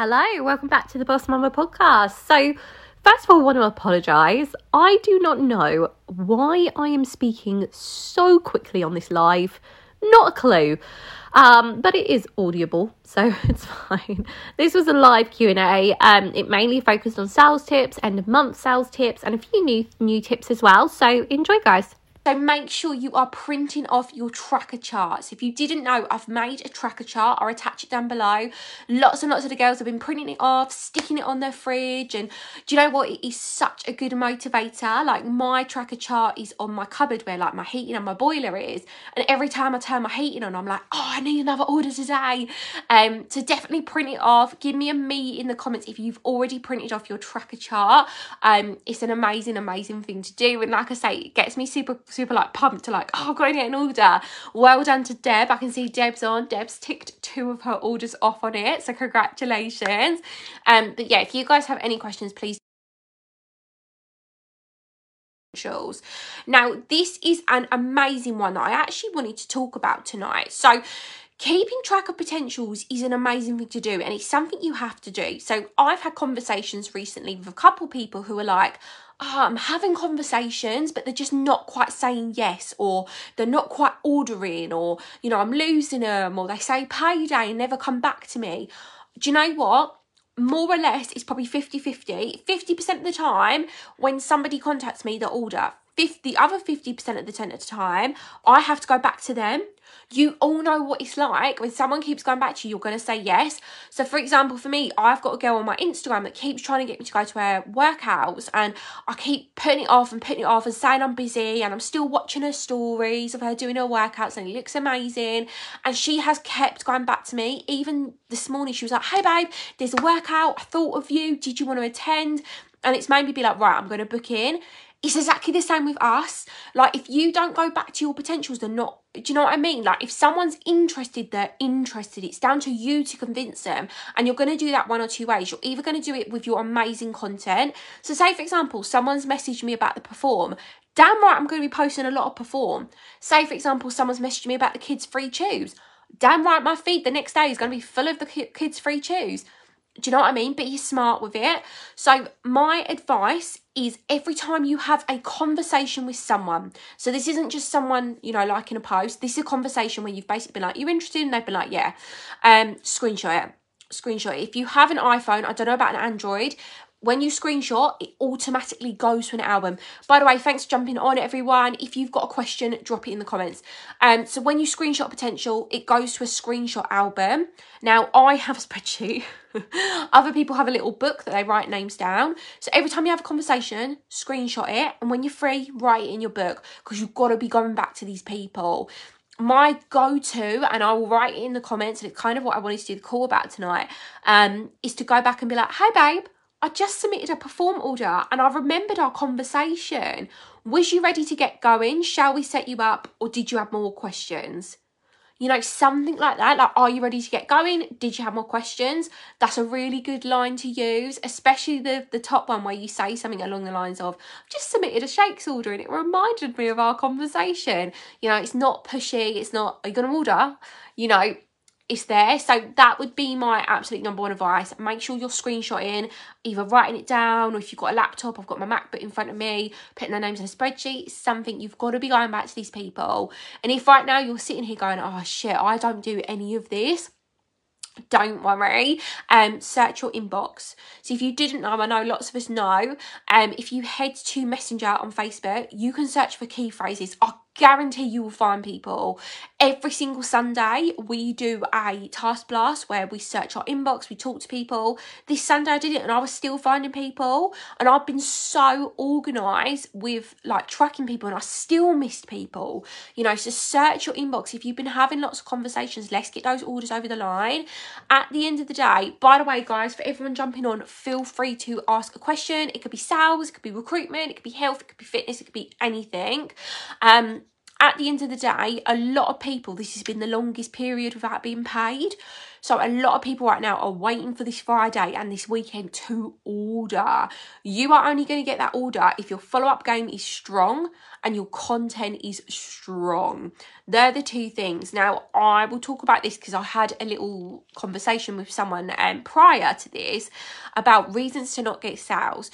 Hello, welcome back to the Boss Mama podcast. So, first of all, I want to apologise. I do not know why I am speaking so quickly on this live. Not a clue. Um, but it is audible, so it's fine. This was a live Q&A. Um, it mainly focused on sales tips, end of month sales tips, and a few new new tips as well. So enjoy, guys. So make sure you are printing off your tracker charts. If you didn't know, I've made a tracker chart. I'll attach it down below. Lots and lots of the girls have been printing it off, sticking it on their fridge. And do you know what? It is such a good motivator. Like my tracker chart is on my cupboard where like my heating and my boiler is. And every time I turn my heating on, I'm like, oh, I need another order today. Um, so definitely print it off. Give me a me in the comments if you've already printed off your tracker chart. Um, it's an amazing, amazing thing to do. And like I say, it gets me super super like pumped to like, oh, I've got to get an order. Well done to Deb. I can see Deb's on. Deb's ticked two of her orders off on it. So congratulations. Um, but yeah, if you guys have any questions, please now, this is an amazing one that I actually wanted to talk about tonight. So, keeping track of potentials is an amazing thing to do, and it's something you have to do. So, I've had conversations recently with a couple people who are like, oh, I'm having conversations, but they're just not quite saying yes, or they're not quite ordering, or, you know, I'm losing them, or they say payday and never come back to me. Do you know what? More or less, it's probably 50 50. 50% of the time, when somebody contacts me, the order. 50, the other 50% of the time, I have to go back to them you all know what it's like when someone keeps going back to you, you're going to say yes. So, for example, for me, I've got a girl on my Instagram that keeps trying to get me to go to her workouts, and I keep putting it off and putting it off and saying I'm busy, and I'm still watching her stories of her doing her workouts, and it looks amazing. And she has kept going back to me. Even this morning, she was like, Hey, babe, there's a workout. I thought of you. Did you want to attend? And it's made me be like, Right, I'm going to book in. It's exactly the same with us. Like, if you don't go back to your potentials, they're not. Do you know what I mean? Like, if someone's interested, they're interested. It's down to you to convince them. And you're going to do that one or two ways. You're either going to do it with your amazing content. So, say, for example, someone's messaged me about the perform. Damn right, I'm going to be posting a lot of perform. Say, for example, someone's messaged me about the kids' free chews. Damn right, my feed the next day is going to be full of the kids' free chews. Do you know what I mean? But you're smart with it. So, my advice is every time you have a conversation with someone, so this isn't just someone, you know, liking a post, this is a conversation where you've basically been like, you're interested, and they've been like, yeah, um, screenshot it. Screenshot it. If you have an iPhone, I don't know about an Android, when you screenshot, it automatically goes to an album. By the way, thanks for jumping on, everyone. If you've got a question, drop it in the comments. Um, so when you screenshot potential, it goes to a screenshot album. Now, I have a spreadsheet. Other people have a little book that they write names down. So every time you have a conversation, screenshot it. And when you're free, write it in your book because you've got to be going back to these people my go-to and i will write it in the comments and it's kind of what i wanted to do the call about tonight um is to go back and be like hey babe I just submitted a perform order and I remembered our conversation. Was you ready to get going? Shall we set you up or did you have more questions? You know, something like that. Like, are you ready to get going? Did you have more questions? That's a really good line to use, especially the, the top one where you say something along the lines of, just submitted a shakes order and it reminded me of our conversation. You know, it's not pushy, it's not, are you going to order? You know, it's there. So that would be my absolute number one advice. Make sure you're screenshotting, either writing it down, or if you've got a laptop, I've got my MacBook in front of me, putting their names in a spreadsheet, something you've got to be going back to these people. And if right now you're sitting here going, oh shit, I don't do any of this, don't worry um search your inbox so if you didn't know i know lots of us know um if you head to messenger on facebook you can search for key phrases i guarantee you will find people. Every single Sunday, we do a task blast where we search our inbox, we talk to people. This Sunday, I did it and I was still finding people. And I've been so organised with like tracking people and I still missed people. You know, so search your inbox. If you've been having lots of conversations, let's get those orders over the line. At the end of the day, by the way, guys, for everyone jumping on, feel free to ask a question. It could be sales, it could be recruitment, it could be health, it could be fitness, it could be anything. Um, at the end of the day, a lot of people, this has been the longest period without being paid. So a lot of people right now are waiting for this Friday and this weekend to order. You are only going to get that order if your follow up game is strong and your content is strong. They're the two things. Now, I will talk about this because I had a little conversation with someone um, prior to this about reasons to not get sales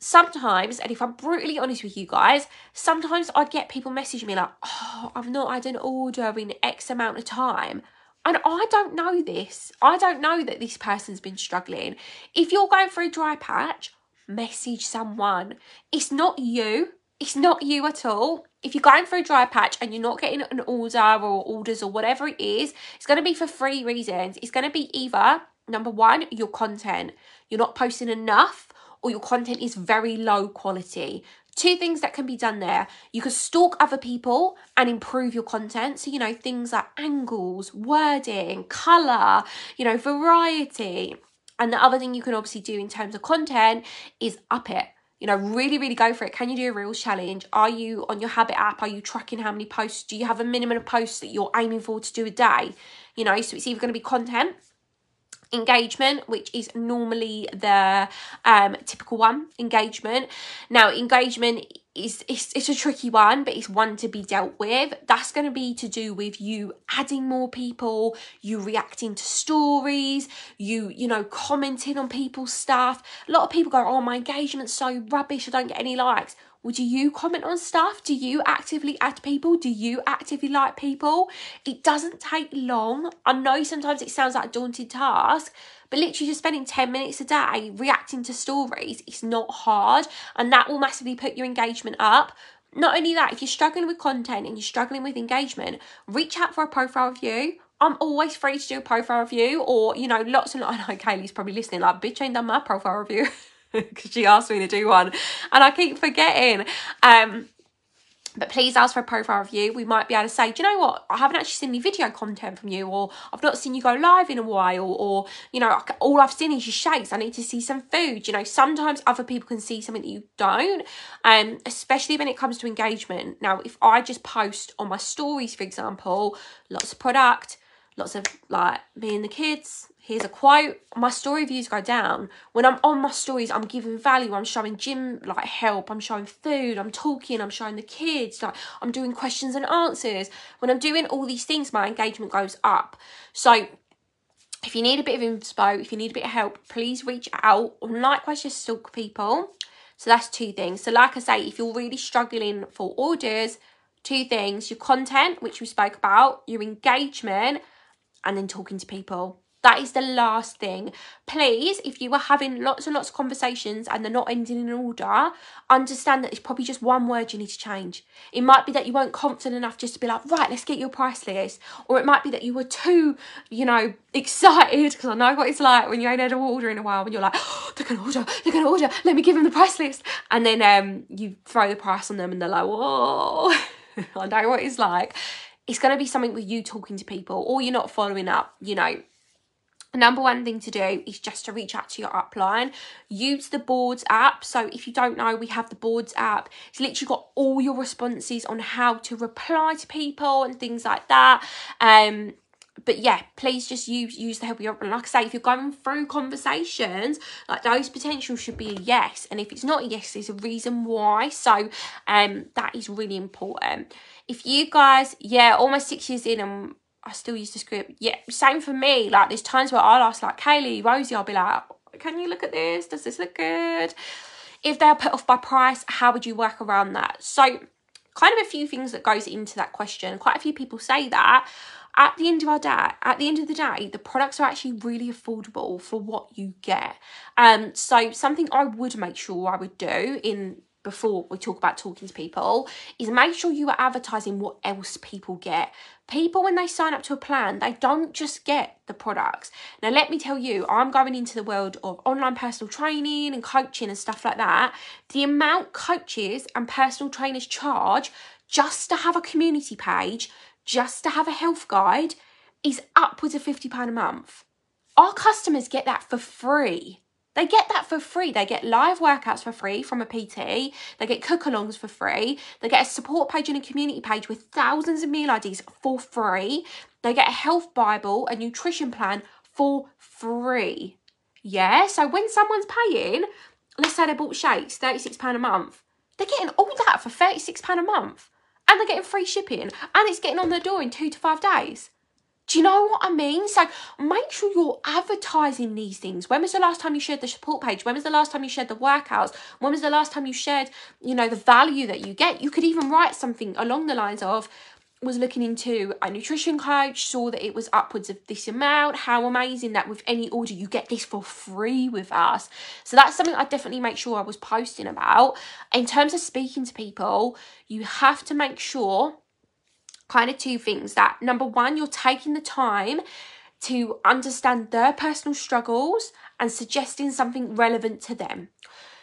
sometimes, and if I'm brutally honest with you guys, sometimes I get people messaging me like, oh, I've not had an order in X amount of time. And I don't know this. I don't know that this person's been struggling. If you're going through a dry patch, message someone. It's not you. It's not you at all. If you're going through a dry patch and you're not getting an order or orders or whatever it is, it's going to be for three reasons. It's going to be either number one, your content. You're not posting enough or your content is very low quality. Two things that can be done there. You can stalk other people and improve your content. So, you know, things like angles, wording, colour, you know, variety. And the other thing you can obviously do in terms of content is up it. You know, really, really go for it. Can you do a real challenge? Are you on your Habit app? Are you tracking how many posts? Do you have a minimum of posts that you're aiming for to do a day? You know, so it's either going to be content engagement which is normally the um, typical one engagement. Now engagement is it's, it's a tricky one but it's one to be dealt with. That's going to be to do with you adding more people you reacting to stories you you know commenting on people's stuff. A lot of people go oh my engagement's so rubbish i don't get any likes do you comment on stuff? Do you actively add people? Do you actively like people? It doesn't take long. I know sometimes it sounds like a daunting task, but literally just spending 10 minutes a day reacting to stories is not hard and that will massively put your engagement up. Not only that, if you're struggling with content and you're struggling with engagement, reach out for a profile review. I'm always free to do a profile review, or you know, lots and lots. I know Kaylee's probably listening, like, bitch ain't done my profile review. because she asked me to do one and I keep forgetting. Um, but please ask for a profile review. We might be able to say, do you know what? I haven't actually seen any video content from you, or I've not seen you go live in a while, or, you know, all I've seen is your shakes. I need to see some food. You know, sometimes other people can see something that you don't, um, especially when it comes to engagement. Now, if I just post on my stories, for example, lots of product, lots of like me and the kids, here's a quote my story views go down. When i'm on my stories i'm giving value. I'm showing gym like help. I'm showing food. I'm talking. I'm showing the kids. Like i'm doing questions and answers. When i'm doing all these things my engagement goes up. So if you need a bit of inspo if you need a bit of help please reach out. Likewise just stalk people. So that's two things. So like i say if you're really struggling for orders two things. Your content which we spoke about your engagement and then talking to people that is the last thing. Please, if you are having lots and lots of conversations and they're not ending in order, understand that it's probably just one word you need to change. It might be that you weren't confident enough just to be like, right, let's get your price list. Or it might be that you were too, you know, excited because I know what it's like when you ain't had an order in a while when you're like, oh, they're going to order, they're going to order, let me give them the price list. And then um, you throw the price on them and they're like, whoa, I know what it's like. It's going to be something with you talking to people or you're not following up, you know, number one thing to do is just to reach out to your upline use the boards app so if you don't know we have the boards app it's literally got all your responses on how to reply to people and things like that um but yeah, please just use use the help of your like I say, if you're going through conversations, like those potentials should be a yes. And if it's not a yes, there's a reason why. So um that is really important. If you guys, yeah, almost six years in and I still use the script. Yeah, same for me. Like there's times where I'll ask like Kaylee, Rosie, I'll be like, can you look at this? Does this look good? If they're put off by price, how would you work around that? So kind of a few things that goes into that question. Quite a few people say that. At the end of our day, at the end of the day, the products are actually really affordable for what you get. Um, so something I would make sure I would do in before we talk about talking to people is make sure you are advertising what else people get. People, when they sign up to a plan, they don't just get the products. Now, let me tell you, I'm going into the world of online personal training and coaching and stuff like that. The amount coaches and personal trainers charge just to have a community page, just to have a health guide, is upwards of £50 a month. Our customers get that for free. They get that for free. They get live workouts for free from a PT. They get cook alongs for free. They get a support page and a community page with thousands of meal IDs for free. They get a health Bible, a nutrition plan for free. Yeah, so when someone's paying, let's say they bought shakes, £36 a month, they're getting all that for £36 a month. And they're getting free shipping. And it's getting on their door in two to five days. Do you know what I mean? So make sure you're advertising these things. When was the last time you shared the support page? When was the last time you shared the workouts? When was the last time you shared, you know, the value that you get? You could even write something along the lines of, was looking into a nutrition coach, saw that it was upwards of this amount. How amazing that with any order you get this for free with us. So that's something I definitely make sure I was posting about. In terms of speaking to people, you have to make sure kind of two things that number one, you're taking the time to understand their personal struggles and suggesting something relevant to them.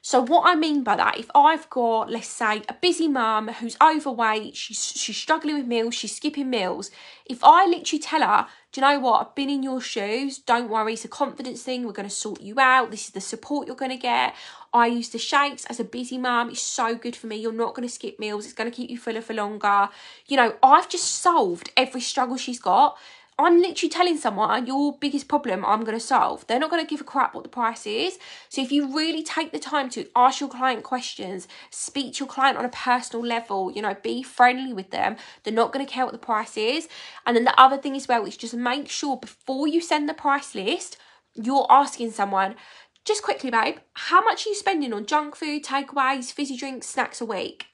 So what I mean by that, if I've got, let's say, a busy mum who's overweight, she's she's struggling with meals, she's skipping meals. If I literally tell her, do you know what? I've been in your shoes. Don't worry, it's a confidence thing. We're going to sort you out. This is the support you're going to get. I use the shakes as a busy mum. It's so good for me. You're not going to skip meals. It's going to keep you fuller for longer. You know, I've just solved every struggle she's got. I'm literally telling someone your biggest problem I'm going to solve. They're not going to give a crap what the price is. So if you really take the time to ask your client questions, speak to your client on a personal level, you know, be friendly with them, they're not going to care what the price is. And then the other thing as well is just make sure before you send the price list, you're asking someone, just quickly, babe, how much are you spending on junk food, takeaways, fizzy drinks, snacks a week?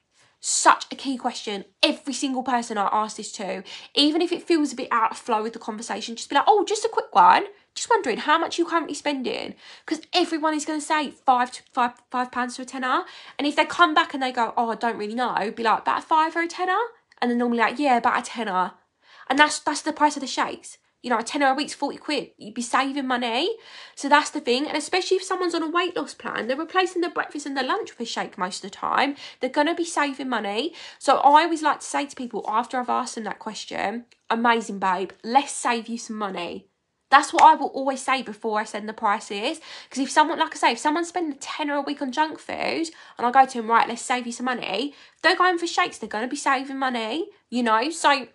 such a key question. Every single person I ask this to, even if it feels a bit out of flow with the conversation, just be like, oh, just a quick one. Just wondering how much you currently spending because everyone is going to say five to five five pounds to a tenner, and if they come back and they go, oh, I don't really know, be like about a five or a tenner, and then normally like, yeah, about a tenner, and that's that's the price of the shakes you know, a tenner a week's 40 quid. You'd be saving money. So that's the thing. And especially if someone's on a weight loss plan, they're replacing their breakfast and their lunch with a shake most of the time. They're going to be saving money. So I always like to say to people after I've asked them that question, amazing, babe, let's save you some money. That's what I will always say before I send the prices. Because if someone, like I say, if someone's spending a tenner a week on junk food and I go to them, right, let's save you some money, they're going for shakes, they're going to be saving money, you know? So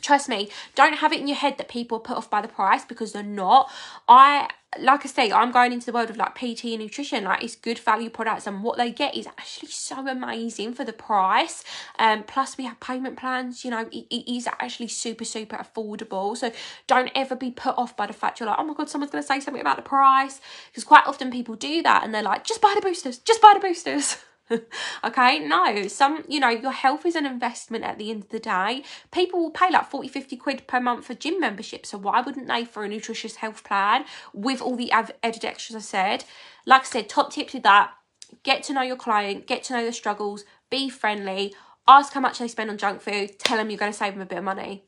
trust me don't have it in your head that people are put off by the price because they're not. I like i say i'm going into the world of like pt and nutrition. Like it's good value products and what they get is actually so amazing for the price. Um plus we have payment plans you know it, it is actually super super affordable. So don't ever be put off by the fact you're like oh my god someone's going to say something about the price. Because quite often people do that and they're like just buy the boosters just buy the boosters okay no some you know your health is an investment at the end of the day. People will pay like 40 50 quid per month for gym membership so why wouldn't they for a nutritious health plan with all the added extras i said? Like i said top tips with that get to know your client get to know the struggles be friendly ask how much they spend on junk food tell them you're going to save them a bit of money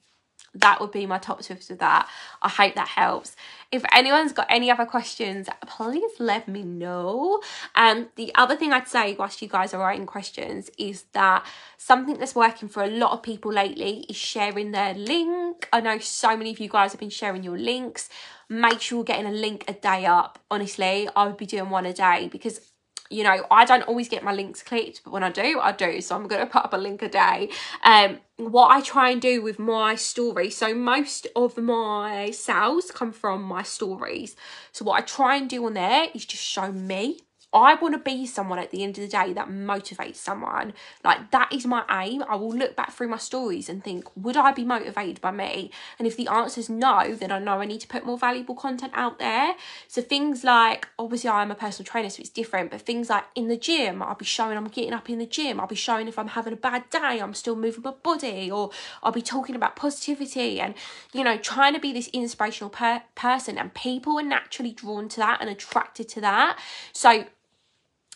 that would be my top tips with that. I hope that helps. If anyone's got any other questions, please let me know. And um, the other thing I'd say whilst you guys are writing questions is that something that's working for a lot of people lately is sharing their link. I know so many of you guys have been sharing your links. Make sure you're getting a link a day up. Honestly, I would be doing one a day because you know, I don't always get my links clicked, but when I do, I do. So I'm going to put up a link a day. Um, what I try and do with my story, so most of my sales come from my stories. So what I try and do on there is just show me I want to be someone at the end of the day that motivates someone. Like that is my aim. I will look back through my stories and think, would I be motivated by me? And if the answer is no, then I know I need to put more valuable content out there. So things like obviously I am a personal trainer, so it's different, but things like in the gym, I'll be showing I'm getting up in the gym. I'll be showing if I'm having a bad day, I'm still moving my body, or I'll be talking about positivity and you know, trying to be this inspirational per- person. And people are naturally drawn to that and attracted to that. So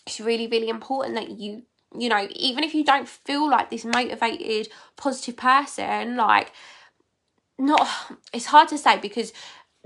it's really really important that you you know even if you don't feel like this motivated positive person like not it's hard to say because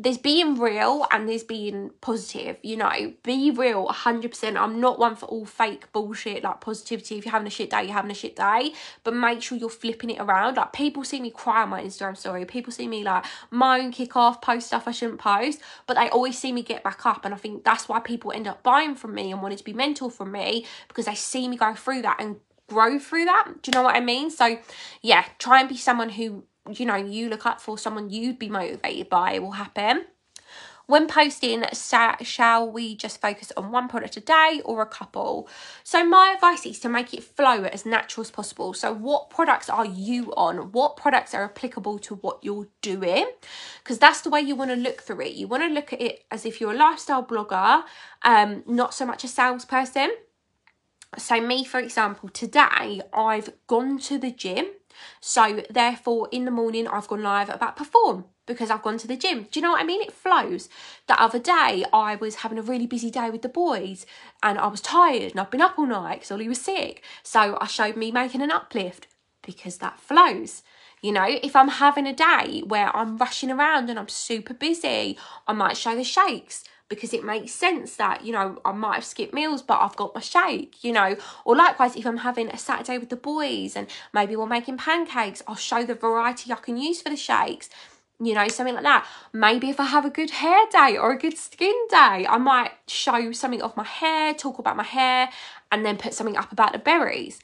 there's being real and there's being positive, you know. Be real 100%. I'm not one for all fake bullshit like positivity. If you're having a shit day, you're having a shit day. But make sure you're flipping it around. Like people see me cry on my Instagram story. People see me like moan, kick off, post stuff I shouldn't post. But they always see me get back up. And I think that's why people end up buying from me and wanting to be mental from me because they see me go through that and grow through that. Do you know what I mean? So yeah, try and be someone who you know you look up for someone you'd be motivated by will happen When posting, shall we just focus on one product a day or a couple? So, my advice is to make it flow as natural as possible. So, what products are you on? What products are applicable to what you're doing? Because that's the way you want to look through it. You want to look at it as if you're a lifestyle blogger, um, not so much a salesperson. So, me, for example, today I've gone to the gym. So, therefore, in the morning, I've gone live about perform because I've gone to the gym. Do you know what I mean? It flows. The other day, I was having a really busy day with the boys and I was tired and I've been up all night because Ollie was sick. So I showed me making an uplift because that flows. You know, if I'm having a day where I'm rushing around and I'm super busy, I might show the shakes because it makes sense that, you know, I might have skipped meals, but I've got my shake, you know. Or likewise, if I'm having a Saturday with the boys and maybe we're making pancakes, I'll show the variety I can use for the shakes you know, something like that. Maybe if I have a good hair day or a good skin day, I might show something of my hair, talk about my hair, and then put something up about the berries.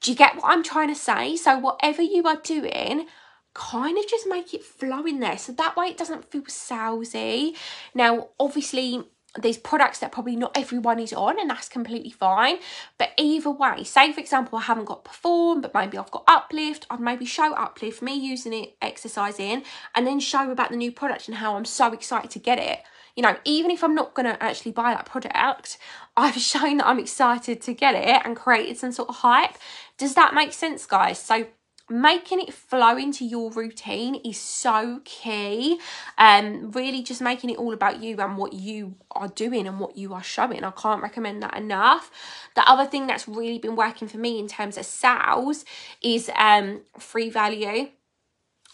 Do you get what I'm trying to say? So, whatever you are doing, kind of just make it flow in there. So that way it doesn't feel salesy. Now, obviously, there's products that probably not everyone is on and that's completely fine but either way say for example i haven't got perform but maybe i've got uplift i'd maybe show uplift me using it exercising and then show about the new product and how i'm so excited to get it you know even if i'm not going to actually buy that product i've shown that i'm excited to get it and created some sort of hype does that make sense guys so making it flow into your routine is so key um really just making it all about you and what you are doing and what you are showing. I can't recommend that enough. The other thing that's really been working for me in terms of sales is um free value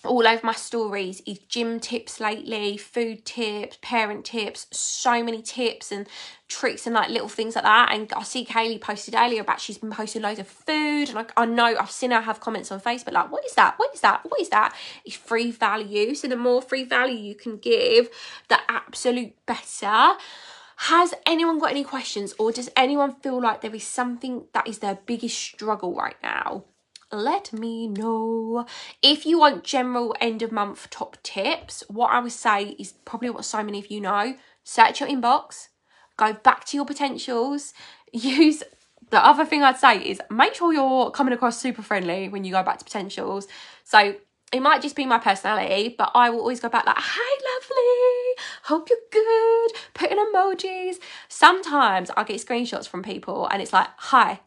all over my stories is gym tips lately, food tips, parent tips, so many tips and tricks and like little things like that. And I see Kaylee posted earlier about she's been posting loads of food. And like I know I've seen her have comments on Facebook like, what is that? What is that? What is that? It's free value. So the more free value you can give, the absolute better. Has anyone got any questions or does anyone feel like there is something that is their biggest struggle right now? Let me know. If you want general end of month top tips, what I would say is probably what so many of you know search your inbox, go back to your potentials, use the other thing I'd say is make sure you're coming across super friendly when you go back to potentials. So it might just be my personality, but I will always go back like, "Hi, lovely. Hope you're good." Put in emojis. Sometimes I get screenshots from people, and it's like, "Hi,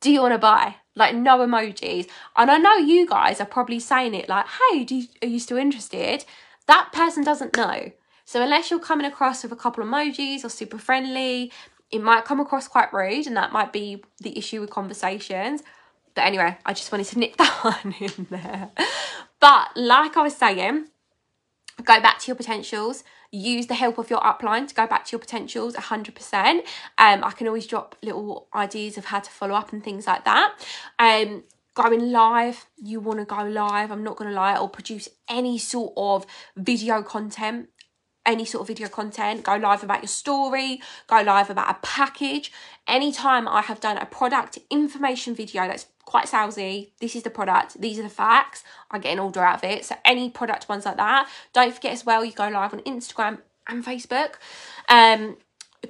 do you want to buy?" Like no emojis. And I know you guys are probably saying it like, hey, do you, are you still interested? That person doesn't know. So unless you're coming across with a couple emojis or super friendly, it might come across quite rude and that might be the issue with conversations. But anyway, I just wanted to nip that one in there. But like I was saying, go back to your potentials use the help of your upline to go back to your potentials 100% um i can always drop little ideas of how to follow up and things like that. Um going live you want to go live i'm not going to lie or produce any sort of video content any sort of video content, go live about your story, go live about a package. Anytime I have done a product information video that's quite salesy, this is the product, these are the facts, I get an order out of it. So any product ones like that. Don't forget as well, you go live on Instagram and Facebook. Um,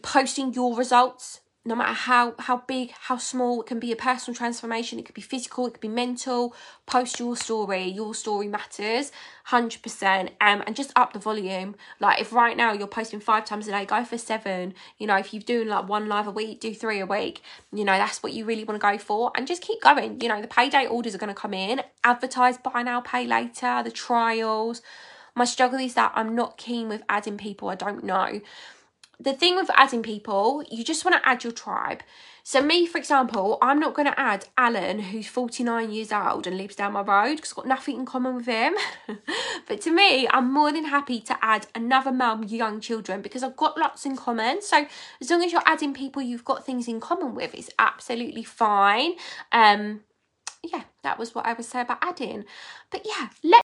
posting your results no matter how how big how small it can be a personal transformation it could be physical it could be mental post your story your story matters 100% um, and just up the volume. Like if right now you're posting five times a day go for seven you know if you're doing like one live a week do three a week you know that's what you really want to go for and just keep going you know the payday orders are going to come in advertise buy now pay later the trials. My struggle is that i'm not keen with adding people i don't know the thing with adding people, you just want to add your tribe. So, me, for example, I'm not going to add Alan, who's 49 years old and lives down my road, because I've got nothing in common with him. but to me, I'm more than happy to add another mum with young children because I've got lots in common. So, as long as you're adding people you've got things in common with, it's absolutely fine. Um, yeah, that was what I would say about adding. But yeah, let